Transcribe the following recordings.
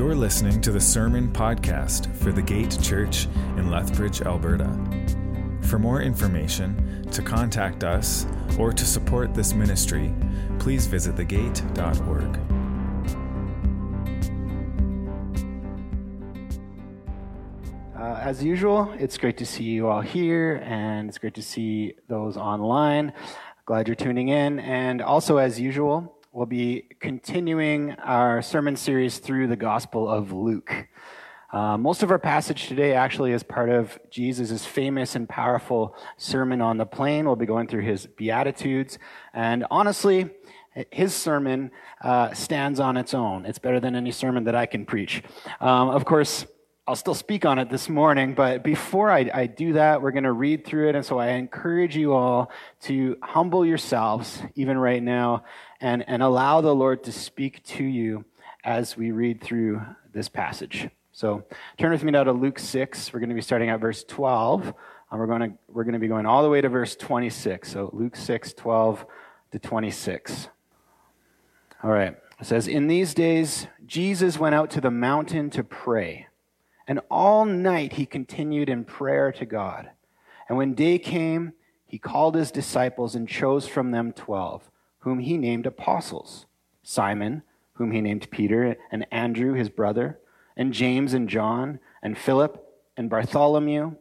You're listening to the Sermon Podcast for the Gate Church in Lethbridge, Alberta. For more information, to contact us, or to support this ministry, please visit thegate.org. Uh, as usual, it's great to see you all here, and it's great to see those online. Glad you're tuning in. And also, as usual, we'll be continuing our sermon series through the Gospel of Luke. Uh, most of our passage today actually is part of Jesus' famous and powerful Sermon on the Plain. We'll be going through his Beatitudes. And honestly, his sermon uh, stands on its own. It's better than any sermon that I can preach. Um, of course, I'll still speak on it this morning, but before I, I do that, we're going to read through it. And so I encourage you all to humble yourselves, even right now, and, and allow the Lord to speak to you as we read through this passage. So turn with me now to Luke 6. We're going to be starting at verse 12. And we're going to, we're going to be going all the way to verse 26. So Luke 6, 12 to 26. All right. It says, In these days, Jesus went out to the mountain to pray. And all night he continued in prayer to God. And when day came, he called his disciples and chose from them twelve, whom he named apostles Simon, whom he named Peter, and Andrew his brother, and James and John, and Philip, and Bartholomew,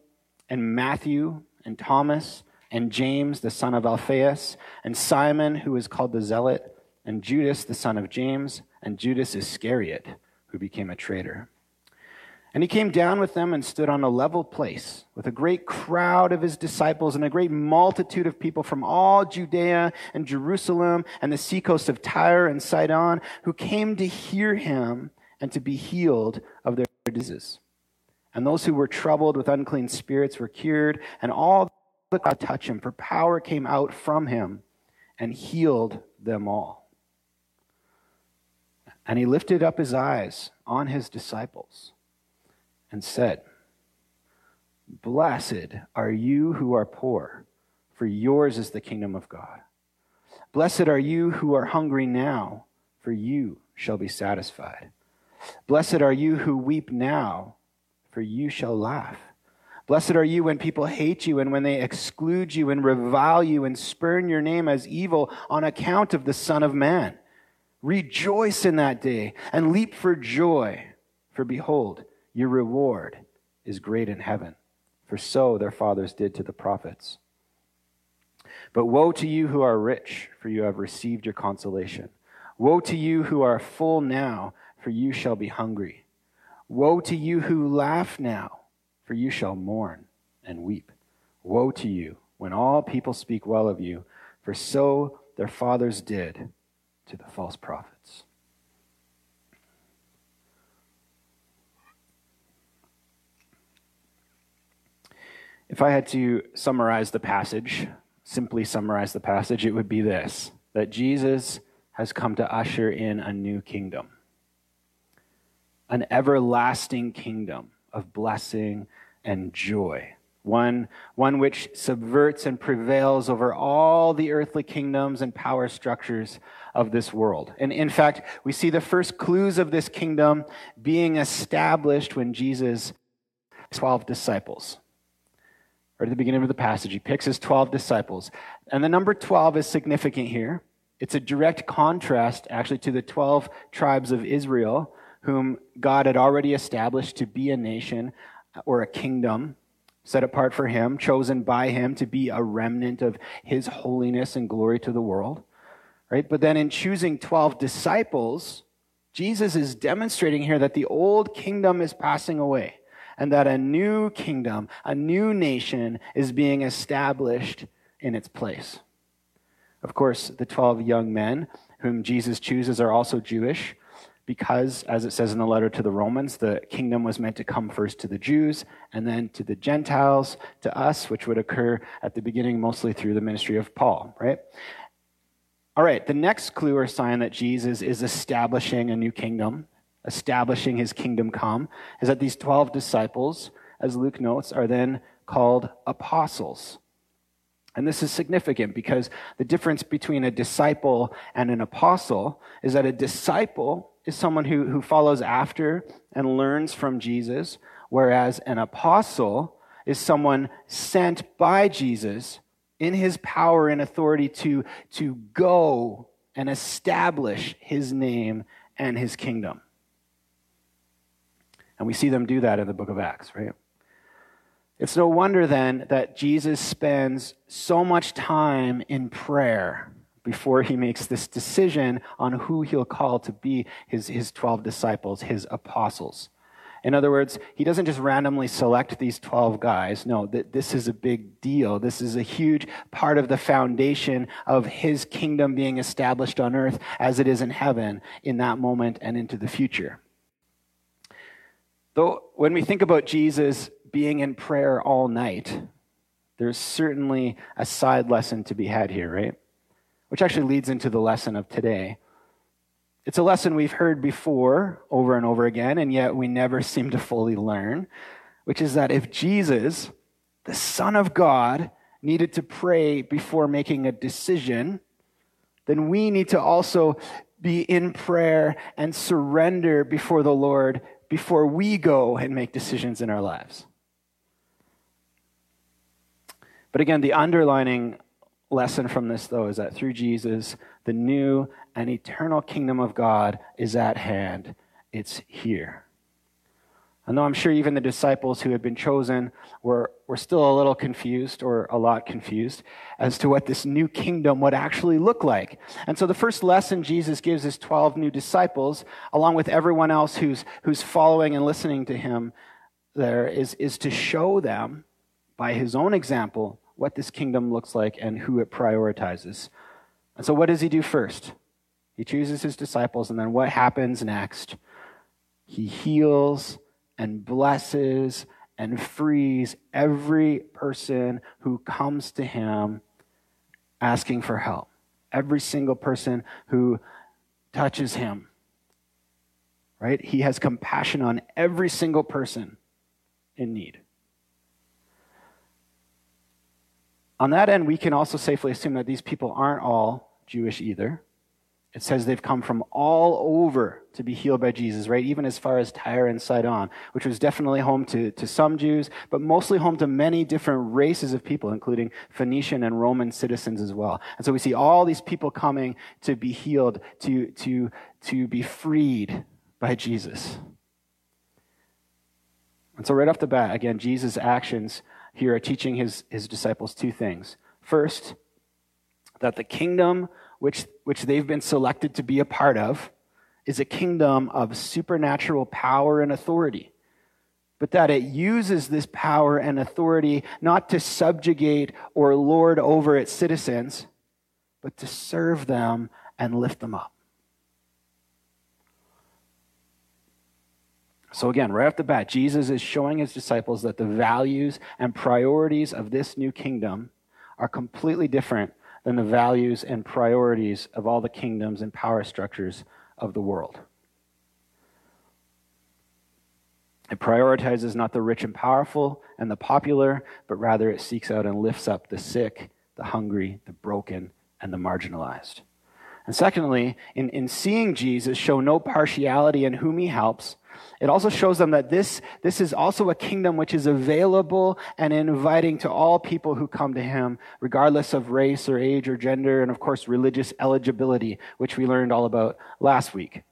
and Matthew, and Thomas, and James the son of Alphaeus, and Simon, who is called the Zealot, and Judas the son of James, and Judas Iscariot, who became a traitor. And he came down with them and stood on a level place with a great crowd of his disciples and a great multitude of people from all Judea and Jerusalem and the seacoast of Tyre and Sidon who came to hear him and to be healed of their diseases. And those who were troubled with unclean spirits were cured, and all the crowd touched him, for power came out from him and healed them all. And he lifted up his eyes on his disciples and said, Blessed are you who are poor, for yours is the kingdom of God. Blessed are you who are hungry now, for you shall be satisfied. Blessed are you who weep now, for you shall laugh. Blessed are you when people hate you and when they exclude you and revile you and spurn your name as evil on account of the Son of Man. Rejoice in that day and leap for joy, for behold, your reward is great in heaven, for so their fathers did to the prophets. But woe to you who are rich, for you have received your consolation. Woe to you who are full now, for you shall be hungry. Woe to you who laugh now, for you shall mourn and weep. Woe to you when all people speak well of you, for so their fathers did to the false prophets. If I had to summarize the passage, simply summarize the passage, it would be this that Jesus has come to usher in a new kingdom, an everlasting kingdom of blessing and joy. One, one which subverts and prevails over all the earthly kingdoms and power structures of this world. And in fact, we see the first clues of this kingdom being established when Jesus 12 disciples or at the beginning of the passage. He picks his 12 disciples. And the number 12 is significant here. It's a direct contrast, actually, to the 12 tribes of Israel, whom God had already established to be a nation or a kingdom set apart for him, chosen by him to be a remnant of his holiness and glory to the world. Right? But then in choosing 12 disciples, Jesus is demonstrating here that the old kingdom is passing away and that a new kingdom, a new nation is being established in its place. Of course, the 12 young men whom Jesus chooses are also Jewish because, as it says in the letter to the Romans, the kingdom was meant to come first to the Jews and then to the Gentiles, to us, which would occur at the beginning mostly through the ministry of Paul, right? All right, the next clue or sign that Jesus is establishing a new kingdom establishing his kingdom come, is that these 12 disciples, as Luke notes, are then called apostles. And this is significant because the difference between a disciple and an apostle is that a disciple is someone who, who follows after and learns from Jesus, whereas an apostle is someone sent by Jesus in his power and authority to, to go and establish his name and his kingdom. And we see them do that in the book of Acts, right? It's no wonder then that Jesus spends so much time in prayer before he makes this decision on who he'll call to be his, his 12 disciples, his apostles. In other words, he doesn't just randomly select these 12 guys. No, th- this is a big deal. This is a huge part of the foundation of his kingdom being established on earth as it is in heaven in that moment and into the future. Though, when we think about Jesus being in prayer all night, there's certainly a side lesson to be had here, right? Which actually leads into the lesson of today. It's a lesson we've heard before over and over again, and yet we never seem to fully learn, which is that if Jesus, the Son of God, needed to pray before making a decision, then we need to also be in prayer and surrender before the Lord before we go and make decisions in our lives. But again, the underlining lesson from this, though, is that through Jesus, the new and eternal kingdom of God is at hand. It's here. I know I'm sure even the disciples who had been chosen were, were still a little confused or a lot confused as to what this new kingdom would actually look like. And so the first lesson Jesus gives his 12 new disciples, along with everyone else who's, who's following and listening to him there, is, is to show them by his own example what this kingdom looks like and who it prioritizes. And so what does he do first? He chooses his disciples, and then what happens next? He heals and blesses and frees every person who comes to him asking for help. Every single person who touches him. Right? He has compassion on every single person in need. On that end, we can also safely assume that these people aren't all Jewish either. It says they've come from all over to be healed by Jesus, right? Even as far as Tyre and Sidon, which was definitely home to, to some Jews, but mostly home to many different races of people, including Phoenician and Roman citizens as well. And so we see all these people coming to be healed, to, to, to be freed by Jesus. And so, right off the bat, again, Jesus' actions here are teaching his, his disciples two things. First, that the kingdom which, which they've been selected to be a part of, is a kingdom of supernatural power and authority. But that it uses this power and authority not to subjugate or lord over its citizens, but to serve them and lift them up. So, again, right off the bat, Jesus is showing his disciples that the values and priorities of this new kingdom are completely different than the values and priorities of all the kingdoms and power structures of the world. It prioritizes not the rich and powerful and the popular, but rather it seeks out and lifts up the sick, the hungry, the broken, and the marginalized. And secondly, in, in seeing Jesus show no partiality in whom he helps, it also shows them that this, this is also a kingdom which is available and inviting to all people who come to him, regardless of race or age or gender, and of course, religious eligibility, which we learned all about last week.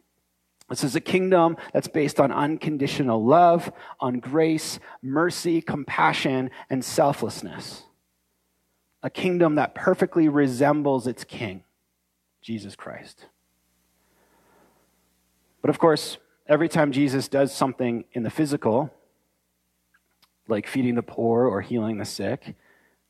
This is a kingdom that's based on unconditional love, on grace, mercy, compassion, and selflessness. A kingdom that perfectly resembles its king, Jesus Christ. But of course, every time Jesus does something in the physical, like feeding the poor or healing the sick,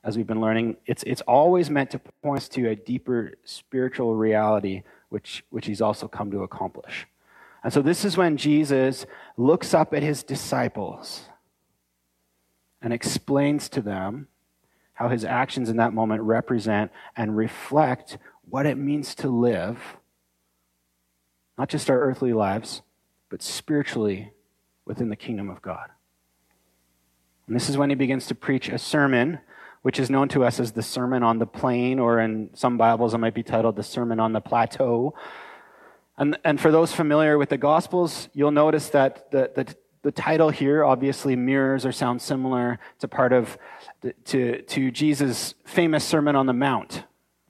as we've been learning, it's, it's always meant to point us to a deeper spiritual reality, which, which he's also come to accomplish. And so this is when Jesus looks up at his disciples and explains to them how his actions in that moment represent and reflect what it means to live, not just our earthly lives, but spiritually within the kingdom of God. And this is when he begins to preach a sermon which is known to us as the Sermon on the Plain, or in some Bibles it might be titled the Sermon on the Plateau. And, and for those familiar with the Gospels, you'll notice that the, the, the title here obviously mirrors or sounds similar to part of the, to, to Jesus' famous Sermon on the Mount,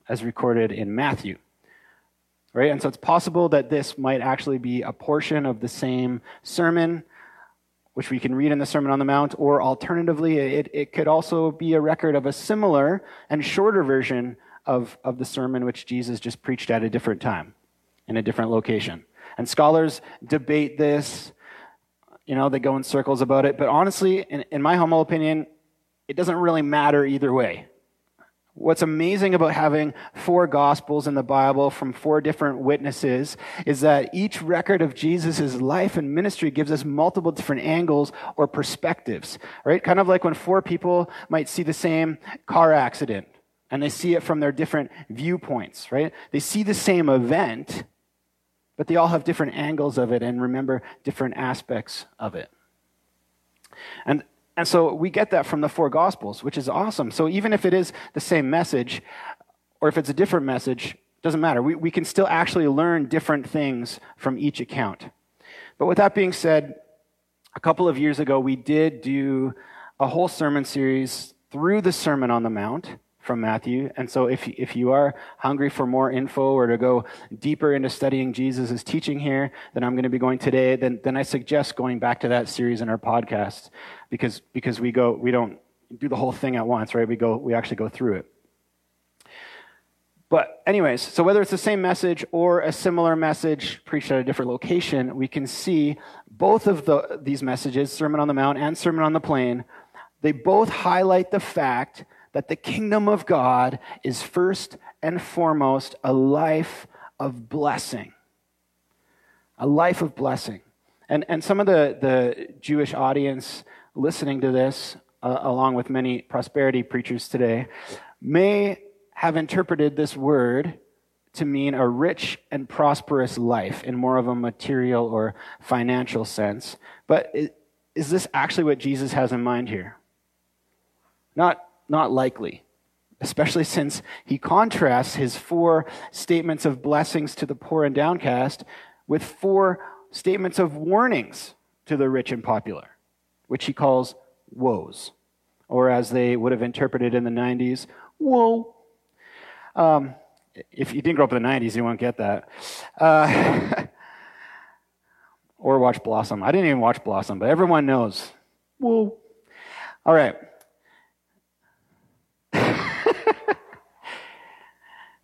as recorded in Matthew. Right? And so it's possible that this might actually be a portion of the same sermon, which we can read in the Sermon on the Mount, or alternatively, it, it could also be a record of a similar and shorter version of, of the sermon which Jesus just preached at a different time in a different location. And scholars debate this. You know, they go in circles about it. But honestly, in, in my humble opinion, it doesn't really matter either way. What's amazing about having four gospels in the Bible from four different witnesses is that each record of Jesus' life and ministry gives us multiple different angles or perspectives, right? Kind of like when four people might see the same car accident and they see it from their different viewpoints, right? They see the same event, but they all have different angles of it and remember different aspects of it. And, and so we get that from the four Gospels, which is awesome. So even if it is the same message, or if it's a different message, doesn't matter. We, we can still actually learn different things from each account. But with that being said, a couple of years ago, we did do a whole sermon series through the Sermon on the Mount from Matthew. And so if, if you are hungry for more info or to go deeper into studying Jesus' teaching here than I'm going to be going today, then, then I suggest going back to that series in our podcast because, because we go, we don't do the whole thing at once, right? We go, we actually go through it. But anyways, so whether it's the same message or a similar message preached at a different location, we can see both of the, these messages, Sermon on the Mount and Sermon on the Plain, they both highlight the fact that the kingdom of God is first and foremost a life of blessing. A life of blessing. And, and some of the, the Jewish audience listening to this, uh, along with many prosperity preachers today, may have interpreted this word to mean a rich and prosperous life in more of a material or financial sense. But is this actually what Jesus has in mind here? Not not likely, especially since he contrasts his four statements of blessings to the poor and downcast with four statements of warnings to the rich and popular, which he calls woes, or as they would have interpreted in the 90s, woe. Um, if you didn't grow up in the 90s, you won't get that. Uh, or watch Blossom. I didn't even watch Blossom, but everyone knows. Whoa. All right.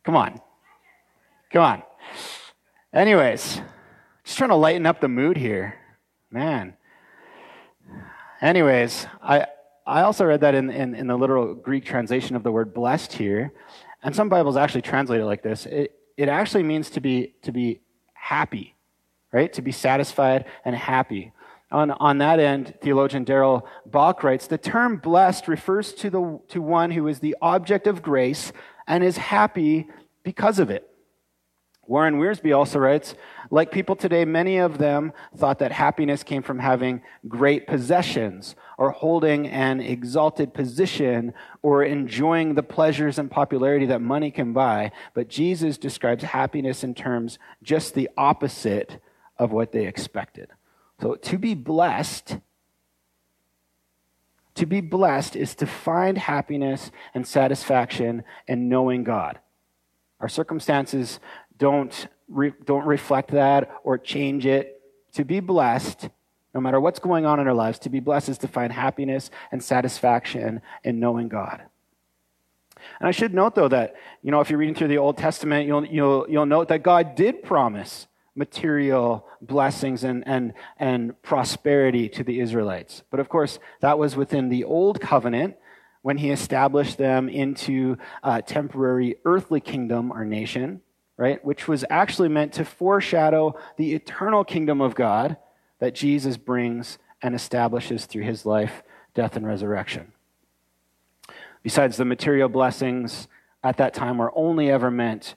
Come on. Come on. Anyways, just trying to lighten up the mood here. Man. Anyways, I, I also read that in, in, in, the literal Greek translation of the word blessed here. And some Bibles actually translate it like this. It, it actually means to be, to be happy, right? To be satisfied and happy. On, on that end, theologian Darrell Bock writes the term blessed refers to, the, to one who is the object of grace and is happy because of it. Warren Wiersbe also writes, like people today, many of them thought that happiness came from having great possessions or holding an exalted position or enjoying the pleasures and popularity that money can buy. But Jesus describes happiness in terms just the opposite of what they expected. So to be blessed to be blessed is to find happiness and satisfaction in knowing God. Our circumstances don't, re- don't reflect that or change it. To be blessed, no matter what's going on in our lives, to be blessed is to find happiness and satisfaction in knowing God. And I should note, though, that, you know, if you're reading through the Old Testament, you'll, you'll, you'll note that God did promise material blessings and, and, and prosperity to the Israelites. But of course, that was within the old covenant when he established them into a temporary earthly kingdom or nation, right? Which was actually meant to foreshadow the eternal kingdom of God that Jesus brings and establishes through his life, death, and resurrection. Besides, the material blessings at that time were only ever meant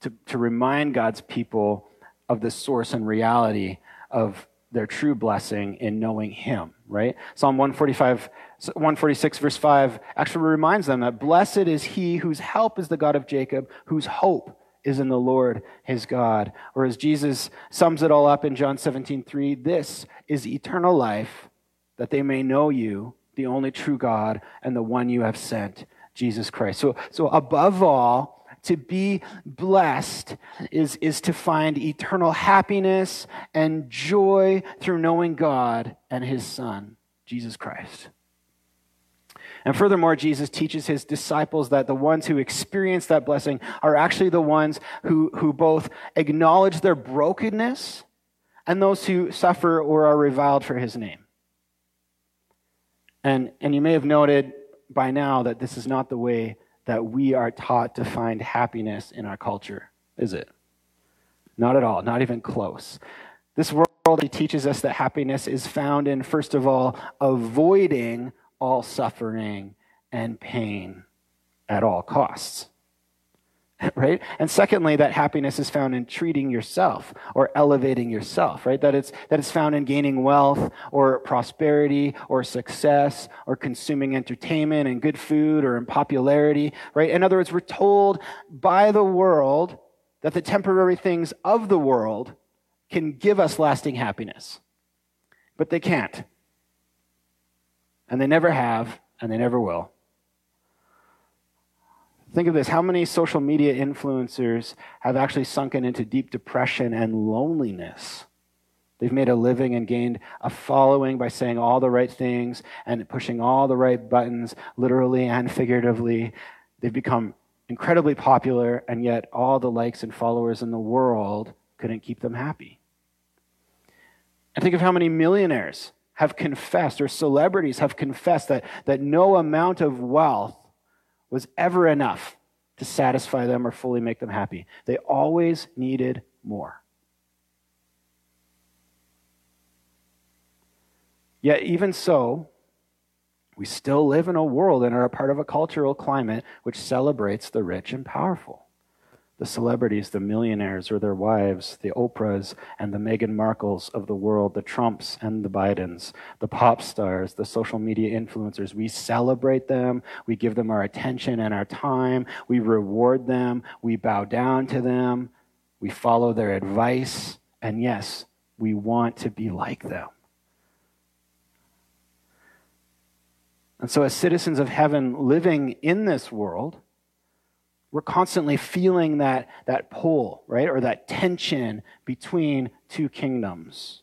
to, to remind God's people of the source and reality of, their true blessing in knowing Him, right? Psalm 145, 146, verse 5 actually reminds them that blessed is he whose help is the God of Jacob, whose hope is in the Lord his God. Or as Jesus sums it all up in John 17, 3, this is eternal life, that they may know you, the only true God, and the one you have sent, Jesus Christ. So, so above all, to be blessed is, is to find eternal happiness and joy through knowing God and his Son, Jesus Christ. And furthermore, Jesus teaches his disciples that the ones who experience that blessing are actually the ones who, who both acknowledge their brokenness and those who suffer or are reviled for his name. And, and you may have noted by now that this is not the way that we are taught to find happiness in our culture, is it? Not at all, not even close. This world teaches us that happiness is found in, first of all, avoiding all suffering and pain at all costs. right? And secondly, that happiness is found in treating yourself or elevating yourself, right? That it's, that it's found in gaining wealth or prosperity or success or consuming entertainment and good food or in popularity, right? In other words, we're told by the world that the temporary things of the world can give us lasting happiness, but they can't. And they never have, and they never will. Think of this how many social media influencers have actually sunken into deep depression and loneliness? They've made a living and gained a following by saying all the right things and pushing all the right buttons, literally and figuratively. They've become incredibly popular, and yet all the likes and followers in the world couldn't keep them happy. And think of how many millionaires have confessed, or celebrities have confessed, that, that no amount of wealth was ever enough to satisfy them or fully make them happy. They always needed more. Yet, even so, we still live in a world and are a part of a cultural climate which celebrates the rich and powerful the celebrities, the millionaires or their wives, the Oprahs and the Meghan Markles of the world, the Trumps and the Bidens, the pop stars, the social media influencers. We celebrate them. We give them our attention and our time. We reward them. We bow down to them. We follow their advice. And yes, we want to be like them. And so, as citizens of heaven living in this world, we're constantly feeling that, that pull, right? Or that tension between two kingdoms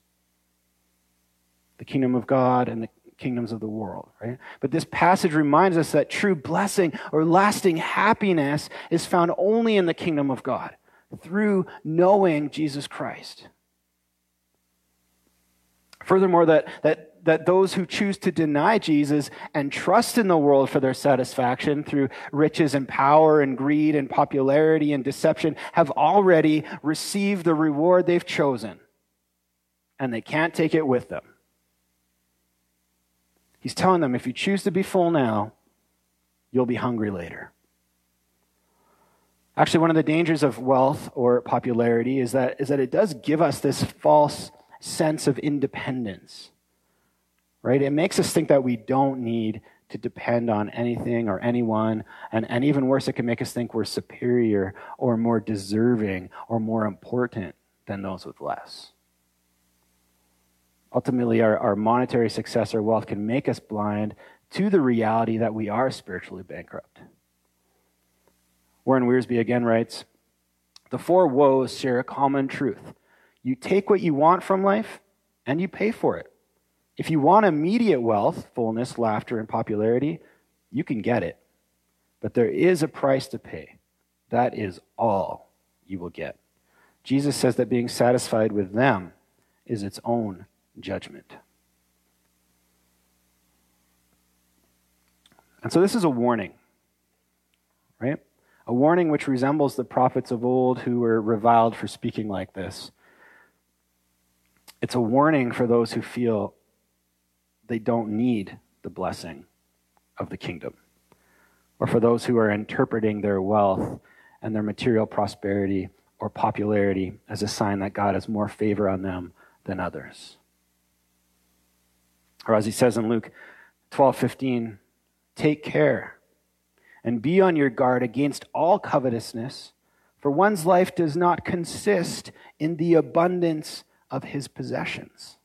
the kingdom of God and the kingdoms of the world, right? But this passage reminds us that true blessing or lasting happiness is found only in the kingdom of God through knowing Jesus Christ. Furthermore, that, that that those who choose to deny Jesus and trust in the world for their satisfaction through riches and power and greed and popularity and deception have already received the reward they've chosen, and they can't take it with them. He's telling them if you choose to be full now, you'll be hungry later. Actually, one of the dangers of wealth or popularity is that, is that it does give us this false sense of independence right? It makes us think that we don't need to depend on anything or anyone. And, and even worse, it can make us think we're superior or more deserving or more important than those with less. Ultimately, our, our monetary success or wealth can make us blind to the reality that we are spiritually bankrupt. Warren Wiersbe again writes The four woes share a common truth. You take what you want from life and you pay for it. If you want immediate wealth, fullness, laughter, and popularity, you can get it. But there is a price to pay. That is all you will get. Jesus says that being satisfied with them is its own judgment. And so this is a warning, right? A warning which resembles the prophets of old who were reviled for speaking like this. It's a warning for those who feel they don't need the blessing of the kingdom. Or for those who are interpreting their wealth and their material prosperity or popularity as a sign that God has more favor on them than others. Or as he says in Luke 12 15, take care and be on your guard against all covetousness, for one's life does not consist in the abundance of his possessions.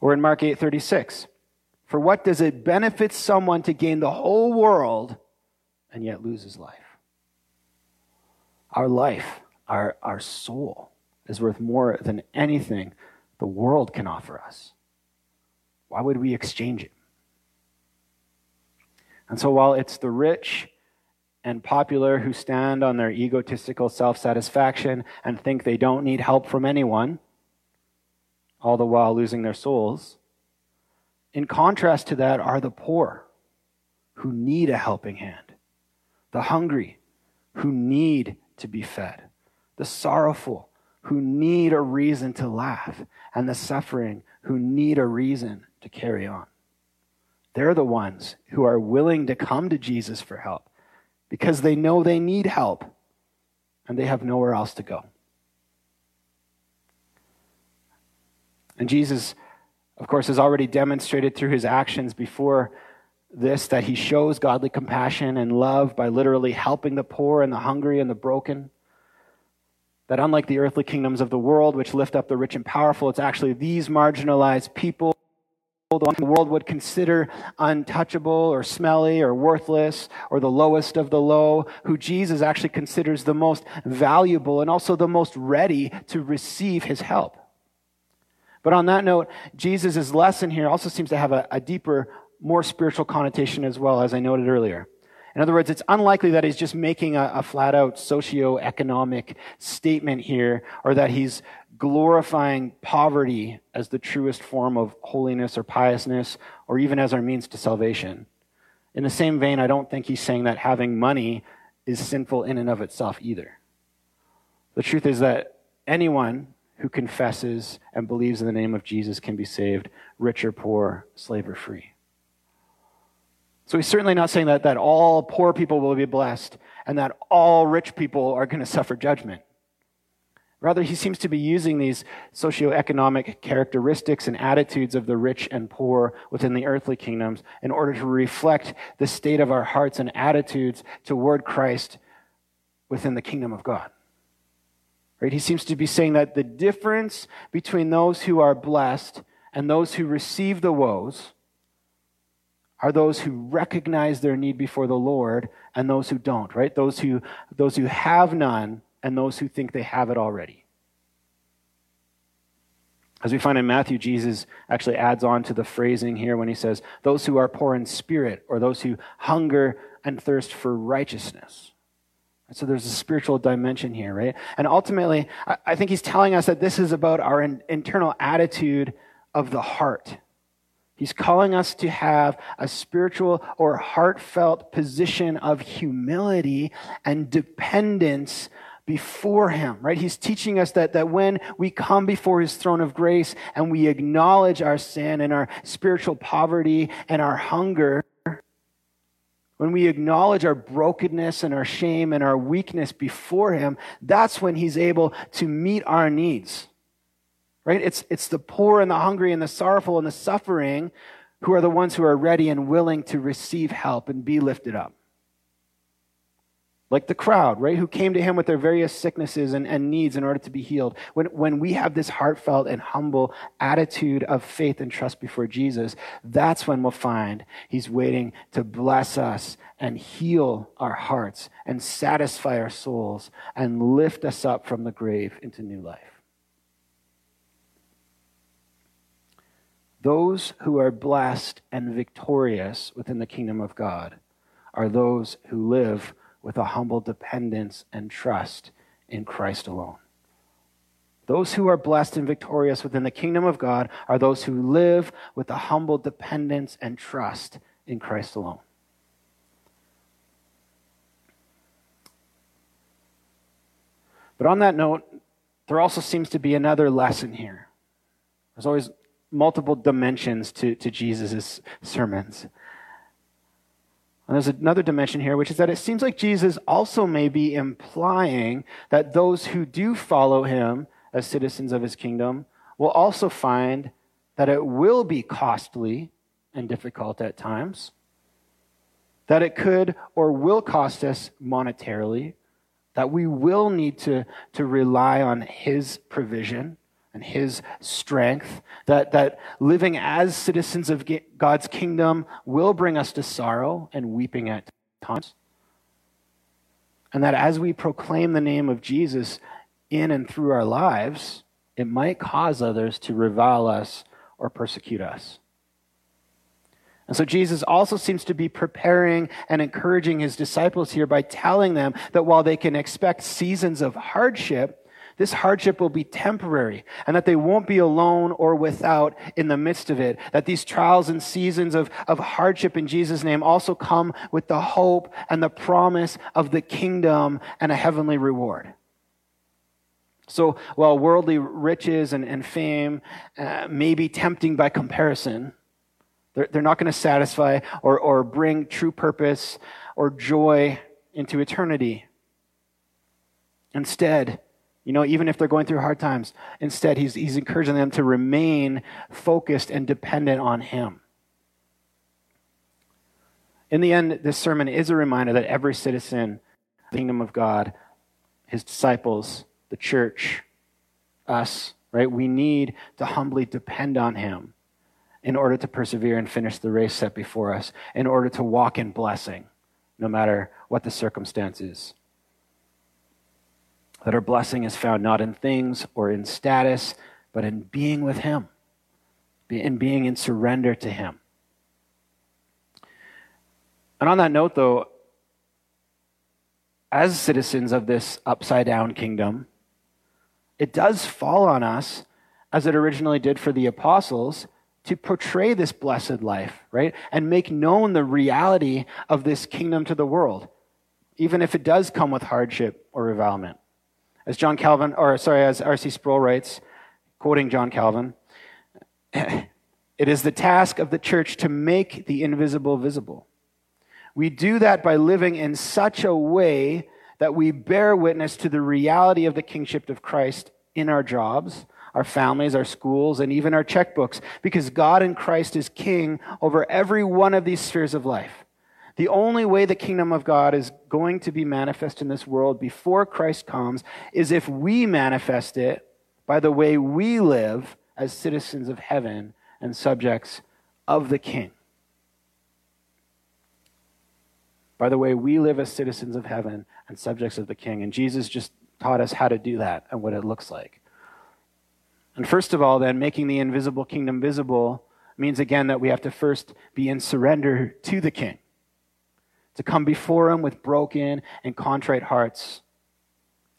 Or in Mark 8:36, for what does it benefit someone to gain the whole world and yet lose his life? Our life, our, our soul, is worth more than anything the world can offer us. Why would we exchange it? And so, while it's the rich and popular who stand on their egotistical self satisfaction and think they don't need help from anyone, all the while losing their souls, in contrast to that are the poor who need a helping hand, the hungry who need to be fed, the sorrowful who need a reason to laugh, and the suffering who need a reason to carry on. They're the ones who are willing to come to Jesus for help because they know they need help and they have nowhere else to go. And Jesus, of course, has already demonstrated through his actions before this that he shows godly compassion and love by literally helping the poor and the hungry and the broken. That unlike the earthly kingdoms of the world, which lift up the rich and powerful, it's actually these marginalized people the world would consider untouchable or smelly or worthless or the lowest of the low, who Jesus actually considers the most valuable and also the most ready to receive his help. But on that note, Jesus' lesson here also seems to have a, a deeper, more spiritual connotation as well, as I noted earlier. In other words, it's unlikely that he's just making a, a flat out socio-economic statement here, or that he's glorifying poverty as the truest form of holiness or piousness, or even as our means to salvation. In the same vein, I don't think he's saying that having money is sinful in and of itself either. The truth is that anyone who confesses and believes in the name of Jesus can be saved, rich or poor, slave or free. So he's certainly not saying that, that all poor people will be blessed and that all rich people are going to suffer judgment. Rather, he seems to be using these socioeconomic characteristics and attitudes of the rich and poor within the earthly kingdoms in order to reflect the state of our hearts and attitudes toward Christ within the kingdom of God. Right? He seems to be saying that the difference between those who are blessed and those who receive the woes are those who recognize their need before the Lord and those who don't, right? Those who, those who have none and those who think they have it already. As we find in Matthew, Jesus actually adds on to the phrasing here when he says, those who are poor in spirit, or those who hunger and thirst for righteousness. So there's a spiritual dimension here, right? And ultimately, I think he's telling us that this is about our internal attitude of the heart. He's calling us to have a spiritual or heartfelt position of humility and dependence before him, right? He's teaching us that, that when we come before his throne of grace and we acknowledge our sin and our spiritual poverty and our hunger, when we acknowledge our brokenness and our shame and our weakness before him, that's when he's able to meet our needs. Right? It's, it's the poor and the hungry and the sorrowful and the suffering who are the ones who are ready and willing to receive help and be lifted up like the crowd, right, who came to him with their various sicknesses and, and needs in order to be healed. When, when we have this heartfelt and humble attitude of faith and trust before Jesus, that's when we'll find he's waiting to bless us and heal our hearts and satisfy our souls and lift us up from the grave into new life. Those who are blessed and victorious within the kingdom of God are those who live with a humble dependence and trust in Christ alone. Those who are blessed and victorious within the kingdom of God are those who live with a humble dependence and trust in Christ alone. But on that note, there also seems to be another lesson here. There's always multiple dimensions to, to Jesus' sermons. And there's another dimension here, which is that it seems like Jesus also may be implying that those who do follow him as citizens of his kingdom will also find that it will be costly and difficult at times, that it could or will cost us monetarily, that we will need to, to rely on His provision and His strength, that, that living as citizens of God's kingdom will bring us to sorrow and weeping at times. And that as we proclaim the name of Jesus in and through our lives, it might cause others to revile us or persecute us. And so Jesus also seems to be preparing and encouraging his disciples here by telling them that while they can expect seasons of hardship, this hardship will be temporary and that they won't be alone or without in the midst of it. That these trials and seasons of, of hardship in Jesus' name also come with the hope and the promise of the kingdom and a heavenly reward. So while worldly riches and, and fame uh, may be tempting by comparison, they're, they're not going to satisfy or, or bring true purpose or joy into eternity. Instead, you know, even if they're going through hard times, instead, he's, he's encouraging them to remain focused and dependent on him. In the end, this sermon is a reminder that every citizen, the kingdom of God, his disciples, the church, us, right, we need to humbly depend on him in order to persevere and finish the race set before us, in order to walk in blessing, no matter what the circumstances. That our blessing is found not in things or in status, but in being with Him, in being in surrender to Him. And on that note, though, as citizens of this upside down kingdom, it does fall on us, as it originally did for the apostles, to portray this blessed life, right? And make known the reality of this kingdom to the world, even if it does come with hardship or revilement. As John Calvin, or sorry, as R.C. Sproul writes, quoting John Calvin, it is the task of the church to make the invisible visible. We do that by living in such a way that we bear witness to the reality of the kingship of Christ in our jobs, our families, our schools, and even our checkbooks, because God in Christ is king over every one of these spheres of life. The only way the kingdom of God is going to be manifest in this world before Christ comes is if we manifest it by the way we live as citizens of heaven and subjects of the king. By the way we live as citizens of heaven and subjects of the king. And Jesus just taught us how to do that and what it looks like. And first of all, then, making the invisible kingdom visible means again that we have to first be in surrender to the king, to come before him with broken and contrite hearts,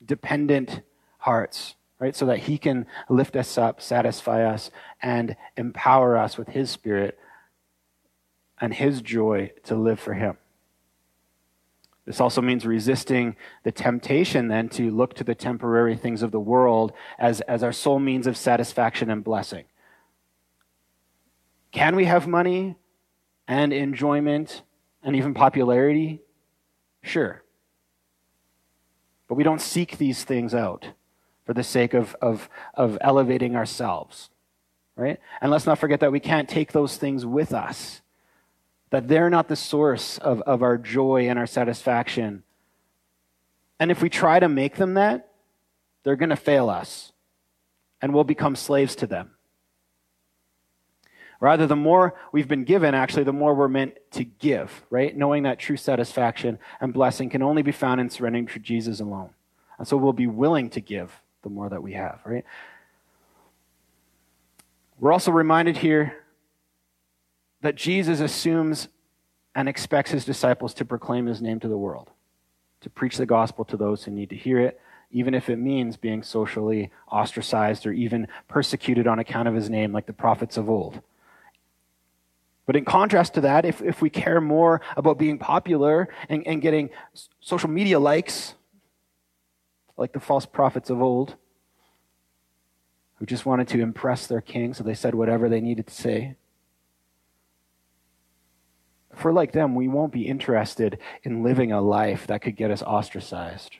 dependent hearts, right? So that he can lift us up, satisfy us, and empower us with his spirit and his joy to live for him. This also means resisting the temptation then to look to the temporary things of the world as, as our sole means of satisfaction and blessing. Can we have money and enjoyment and even popularity? Sure. But we don't seek these things out for the sake of, of, of elevating ourselves, right? And let's not forget that we can't take those things with us that they're not the source of, of our joy and our satisfaction. And if we try to make them that, they're going to fail us and we'll become slaves to them. Rather, the more we've been given, actually, the more we're meant to give, right? Knowing that true satisfaction and blessing can only be found in surrendering to Jesus alone. And so we'll be willing to give the more that we have, right? We're also reminded here that Jesus assumes and expects his disciples to proclaim his name to the world, to preach the gospel to those who need to hear it, even if it means being socially ostracized or even persecuted on account of his name, like the prophets of old. But in contrast to that, if, if we care more about being popular and, and getting social media likes, like the false prophets of old, who just wanted to impress their king, so they said whatever they needed to say, we're like them, we won't be interested in living a life that could get us ostracized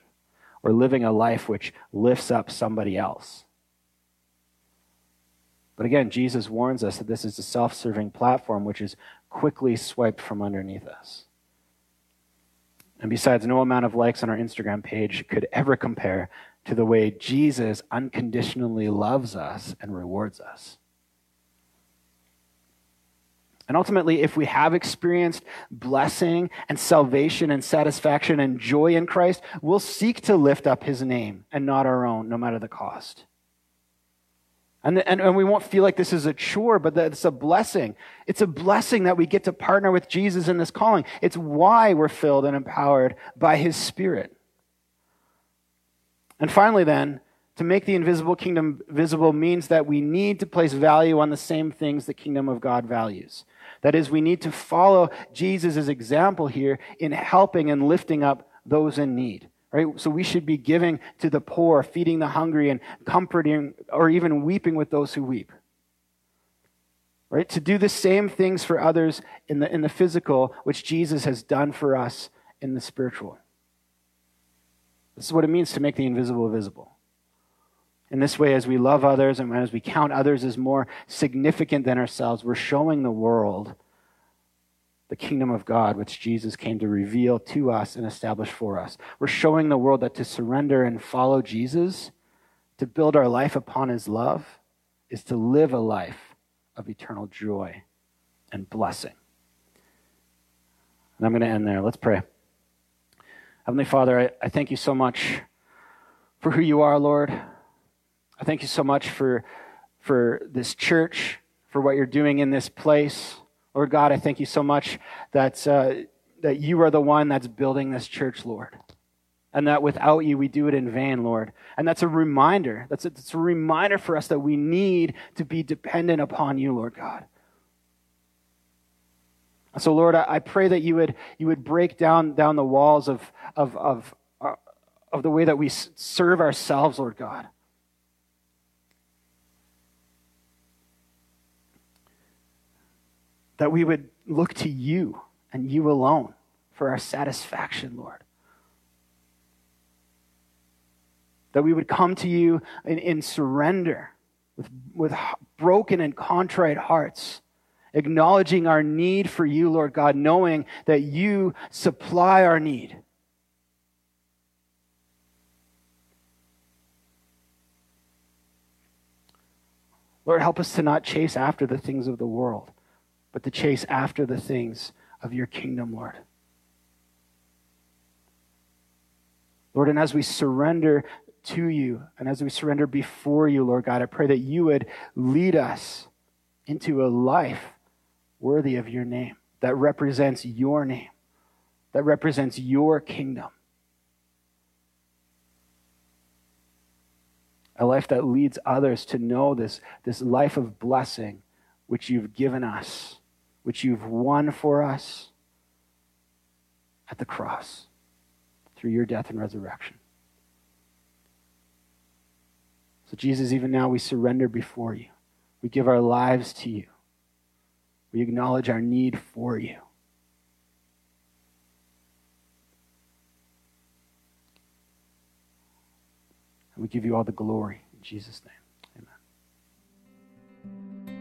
or living a life which lifts up somebody else. But again, Jesus warns us that this is a self serving platform which is quickly swiped from underneath us. And besides, no amount of likes on our Instagram page could ever compare to the way Jesus unconditionally loves us and rewards us. And ultimately, if we have experienced blessing and salvation and satisfaction and joy in Christ, we'll seek to lift up his name and not our own, no matter the cost. And, and, and we won't feel like this is a chore, but that it's a blessing. It's a blessing that we get to partner with Jesus in this calling. It's why we're filled and empowered by his Spirit. And finally, then, to make the invisible kingdom visible means that we need to place value on the same things the kingdom of God values. That is, we need to follow Jesus' example here in helping and lifting up those in need. Right? So we should be giving to the poor, feeding the hungry, and comforting or even weeping with those who weep. Right? To do the same things for others in the, in the physical, which Jesus has done for us in the spiritual. This is what it means to make the invisible visible. In this way, as we love others and as we count others as more significant than ourselves, we're showing the world the kingdom of God, which Jesus came to reveal to us and establish for us. We're showing the world that to surrender and follow Jesus, to build our life upon his love, is to live a life of eternal joy and blessing. And I'm going to end there. Let's pray. Heavenly Father, I, I thank you so much for who you are, Lord. I thank you so much for, for this church, for what you're doing in this place. Lord God, I thank you so much that, uh, that you are the one that's building this church, Lord. And that without you, we do it in vain, Lord. And that's a reminder. That's a, that's a reminder for us that we need to be dependent upon you, Lord God. So, Lord, I, I pray that you would, you would break down, down the walls of, of, of, uh, of the way that we serve ourselves, Lord God. That we would look to you and you alone for our satisfaction, Lord. That we would come to you in, in surrender with, with broken and contrite hearts, acknowledging our need for you, Lord God, knowing that you supply our need. Lord, help us to not chase after the things of the world but to chase after the things of your kingdom, Lord. Lord, and as we surrender to you and as we surrender before you, Lord God, I pray that you would lead us into a life worthy of your name, that represents your name, that represents your kingdom. A life that leads others to know this, this life of blessing which you've given us which you've won for us at the cross through your death and resurrection. So, Jesus, even now we surrender before you. We give our lives to you. We acknowledge our need for you. And we give you all the glory in Jesus' name. Amen.